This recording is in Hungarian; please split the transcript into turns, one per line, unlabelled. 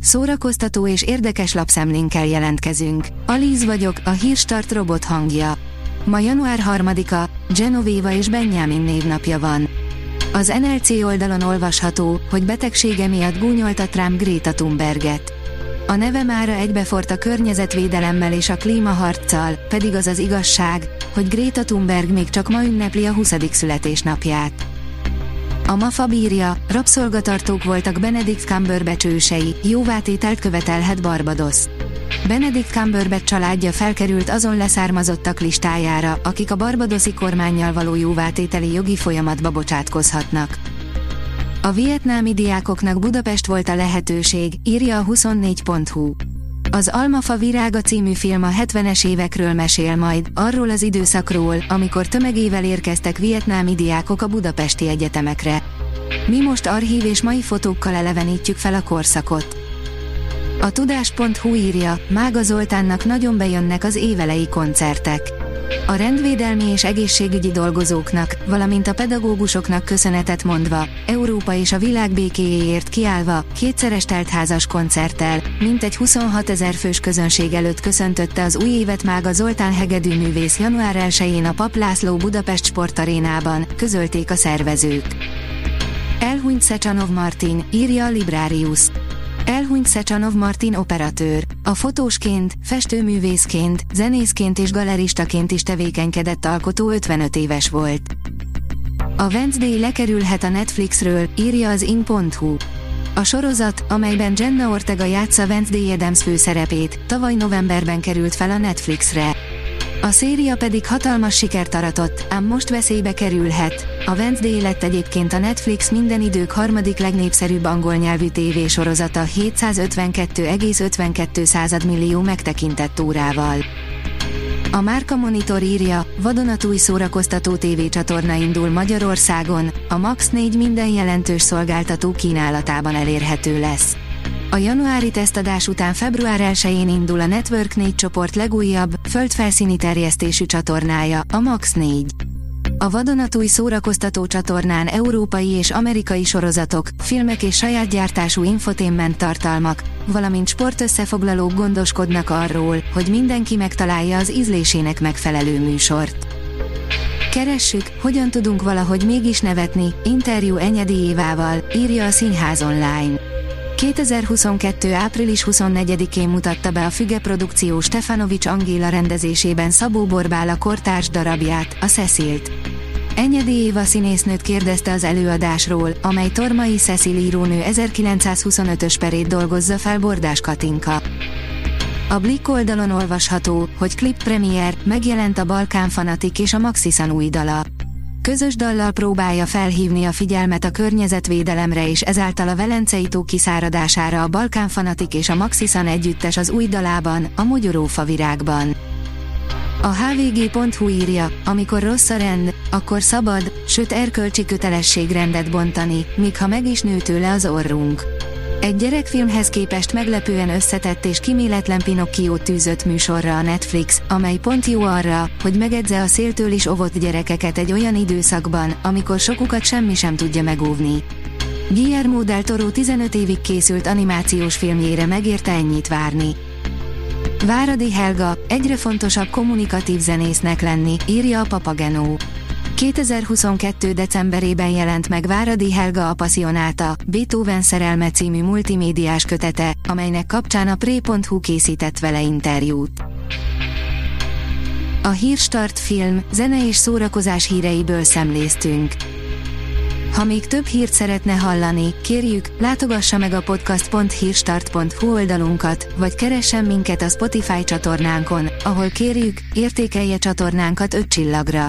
Szórakoztató és érdekes lapszemlénkkel jelentkezünk. Alíz vagyok, a hírstart robot hangja. Ma január 3-a, Genovéva és Benjamin névnapja van. Az NLC oldalon olvasható, hogy betegsége miatt gúnyolta Trump Greta Thunberget. A neve mára egybefort a környezetvédelemmel és a klímaharccal, pedig az az igazság, hogy Greta Thunberg még csak ma ünnepli a 20. születésnapját. A MAFA bírja, rabszolgatartók voltak Benedict Cumberbatch ősei, jóvátételt követelhet Barbados. Benedict Cumberbatch családja felkerült azon leszármazottak listájára, akik a barbadoszi kormányjal való jóvátételi jogi folyamatba bocsátkozhatnak. A vietnámi diákoknak Budapest volt a lehetőség, írja a 24.hu. Az Almafa virága című film a 70-es évekről mesél majd, arról az időszakról, amikor tömegével érkeztek vietnámi diákok a budapesti egyetemekre. Mi most archív és mai fotókkal elevenítjük fel a korszakot. A tudás.hu írja, Mága Zoltánnak nagyon bejönnek az évelei koncertek. A rendvédelmi és egészségügyi dolgozóknak, valamint a pedagógusoknak köszönetet mondva, Európa és a világ békéjéért kiállva, kétszeres teltházas koncerttel, mintegy 26 ezer fős közönség előtt köszöntötte az új évet Mága Zoltán hegedű művész január 1-én a Pap László Budapest sportarénában, közölték a szervezők. Elhunyt Szecsanov Martin, írja a Librarius. Elhunyt Szecsanov Martin operatőr. A fotósként, festőművészként, zenészként és galeristaként is tevékenykedett alkotó 55 éves volt. A Wednesday lekerülhet a Netflixről, írja az in.hu. A sorozat, amelyben Jenna Ortega játsza Wednesday Adams főszerepét, tavaly novemberben került fel a Netflixre. A széria pedig hatalmas sikert aratott, ám most veszélybe kerülhet. A Wednesday lett egyébként a Netflix minden idők harmadik legnépszerűbb angol nyelvű tévésorozata 752,52 millió megtekintett órával. A Márka Monitor írja, vadonatúj szórakoztató tévécsatorna indul Magyarországon, a Max 4 minden jelentős szolgáltató kínálatában elérhető lesz. A januári tesztadás után február 1-én indul a Network 4 csoport legújabb, földfelszíni terjesztésű csatornája, a Max 4. A vadonatúj szórakoztató csatornán európai és amerikai sorozatok, filmek és saját gyártású infotainment tartalmak, valamint sportösszefoglalók gondoskodnak arról, hogy mindenki megtalálja az ízlésének megfelelő műsort. Keressük, hogyan tudunk valahogy mégis nevetni, interjú Enyedi Évával, írja a Színház online. 2022. április 24-én mutatta be a Füge produkció Stefanovics Angéla rendezésében Szabó Borbál a kortárs darabját, a Cecilt. Enyedi Éva színésznőt kérdezte az előadásról, amely Tormai Cecil írónő 1925-ös perét dolgozza fel Bordás Katinka. A Blick oldalon olvasható, hogy klip premier, megjelent a Balkán Fanatik és a Maxisan új dala. Közös dallal próbálja felhívni a figyelmet a környezetvédelemre és ezáltal a Velencei tó kiszáradására a Balkán Fanatik és a Maxisan együttes az új dalában, a Mogyorófa virágban. A hvg.hu írja, amikor rossz a rend, akkor szabad, sőt erkölcsi kötelesség rendet bontani, míg ha meg is nő tőle az orrunk. Egy gyerekfilmhez képest meglepően összetett és kiméletlen Pinocchiót tűzött műsorra a Netflix, amely pont jó arra, hogy megedze a széltől is ovott gyerekeket egy olyan időszakban, amikor sokukat semmi sem tudja megóvni. Guillermo del Toro 15 évig készült animációs filmjére megérte ennyit várni. Váradi Helga, egyre fontosabb kommunikatív zenésznek lenni, írja a Papagenó. 2022. decemberében jelent meg Váradi Helga a Passionálta, Beethoven szerelme című multimédiás kötete, amelynek kapcsán a Pré.hu készített vele interjút. A Hírstart film, zene és szórakozás híreiből szemléztünk. Ha még több hírt szeretne hallani, kérjük, látogassa meg a podcast.hírstart.hu oldalunkat, vagy keressen minket a Spotify csatornánkon, ahol kérjük, értékelje csatornánkat 5 csillagra.